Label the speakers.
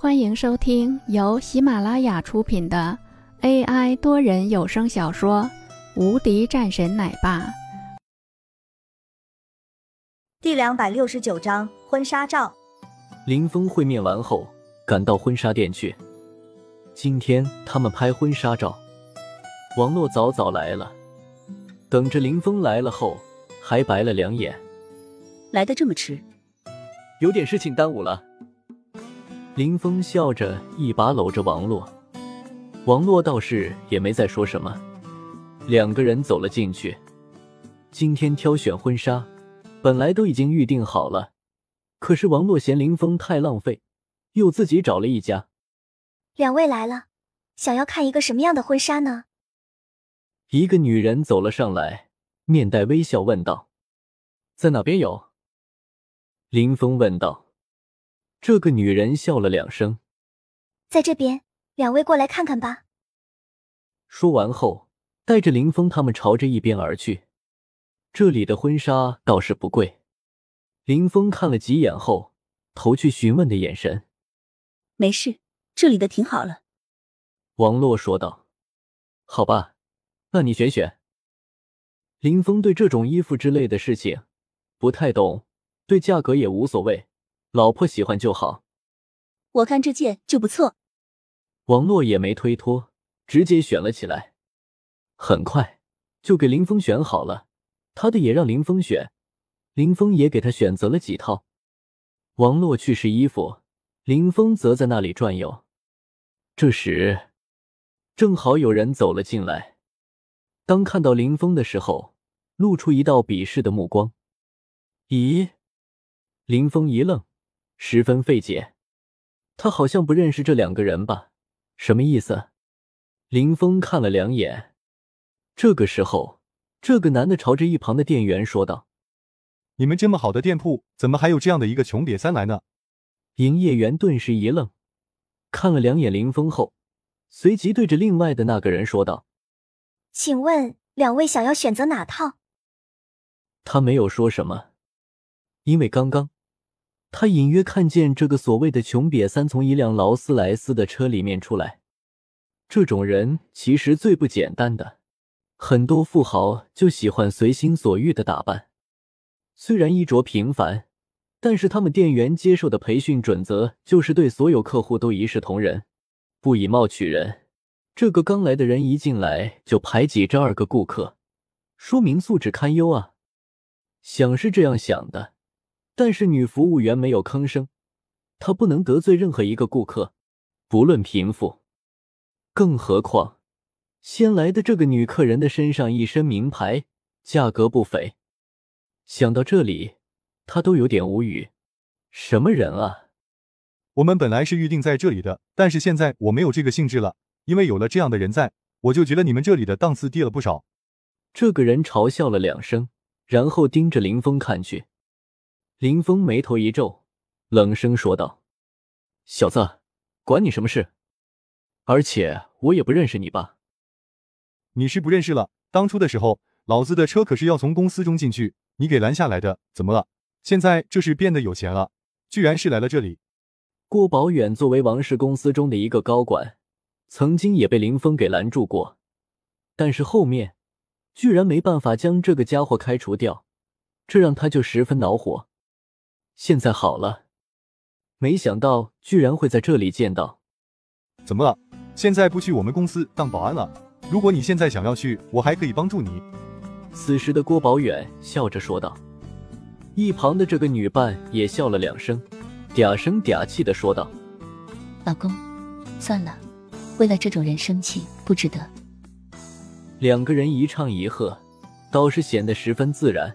Speaker 1: 欢迎收听由喜马拉雅出品的 AI 多人有声小说《无敌战神奶爸》
Speaker 2: 第两百六十九章婚纱照。
Speaker 3: 林峰会面完后，赶到婚纱店去。今天他们拍婚纱照，王洛早早来了，等着林峰来了后，还白了两眼。
Speaker 4: 来的这么迟，
Speaker 3: 有点事情耽误了。林峰笑着一把搂着王洛，王洛倒是也没再说什么。两个人走了进去。今天挑选婚纱，本来都已经预定好了，可是王洛嫌林峰太浪费，又自己找了一家。
Speaker 5: 两位来了，想要看一个什么样的婚纱呢？
Speaker 3: 一个女人走了上来，面带微笑问道：“在哪边有？”林峰问道。这个女人笑了两声，
Speaker 5: 在这边，两位过来看看吧。
Speaker 3: 说完后，带着林峰他们朝着一边而去。这里的婚纱倒是不贵。林峰看了几眼后，投去询问的眼神。
Speaker 4: 没事，这里的挺好了。
Speaker 3: 王洛说道：“好吧，那你选选。”林峰对这种衣服之类的事情不太懂，对价格也无所谓。老婆喜欢就好，
Speaker 4: 我看这件就不错。
Speaker 3: 王洛也没推脱，直接选了起来。很快就给林峰选好了，他的也让林峰选，林峰也给他选择了几套。王洛去试衣服，林峰则在那里转悠。这时，正好有人走了进来，当看到林峰的时候，露出一道鄙视的目光。咦？林峰一愣。十分费解，他好像不认识这两个人吧？什么意思？林峰看了两眼。这个时候，这个男的朝着一旁的店员说道：“
Speaker 6: 你们这么好的店铺，怎么还有这样的一个穷瘪三来呢？”
Speaker 3: 营业员顿时一愣，看了两眼林峰后，随即对着另外的那个人说道：“
Speaker 5: 请问两位想要选择哪套？”
Speaker 3: 他没有说什么，因为刚刚。他隐约看见这个所谓的穷瘪三从一辆劳斯莱斯的车里面出来。这种人其实最不简单的，很多富豪就喜欢随心所欲的打扮，虽然衣着平凡，但是他们店员接受的培训准则就是对所有客户都一视同仁，不以貌取人。这个刚来的人一进来就排挤这二个顾客，说明素质堪忧啊！想是这样想的。但是女服务员没有吭声，她不能得罪任何一个顾客，不论贫富。更何况，先来的这个女客人的身上一身名牌，价格不菲。想到这里，他都有点无语。什么人啊？
Speaker 6: 我们本来是预定在这里的，但是现在我没有这个兴致了，因为有了这样的人在，我就觉得你们这里的档次低了不少。
Speaker 3: 这个人嘲笑了两声，然后盯着林峰看去。林峰眉头一皱，冷声说道：“小子，管你什么事？而且我也不认识你吧？
Speaker 6: 你是不认识了。当初的时候，老子的车可是要从公司中进去，你给拦下来的。怎么了？现在这是变得有钱了，居然是来了这里。”
Speaker 3: 郭宝远作为王氏公司中的一个高管，曾经也被林峰给拦住过，但是后面居然没办法将这个家伙开除掉，这让他就十分恼火。现在好了，没想到居然会在这里见到。
Speaker 6: 怎么了？现在不去我们公司当保安了？如果你现在想要去，我还可以帮助你。
Speaker 3: 此时的郭宝远笑着说道。一旁的这个女伴也笑了两声，嗲声嗲气的说道：“
Speaker 4: 老公，算了，为了这种人生气不值得。”
Speaker 3: 两个人一唱一和，倒是显得十分自然。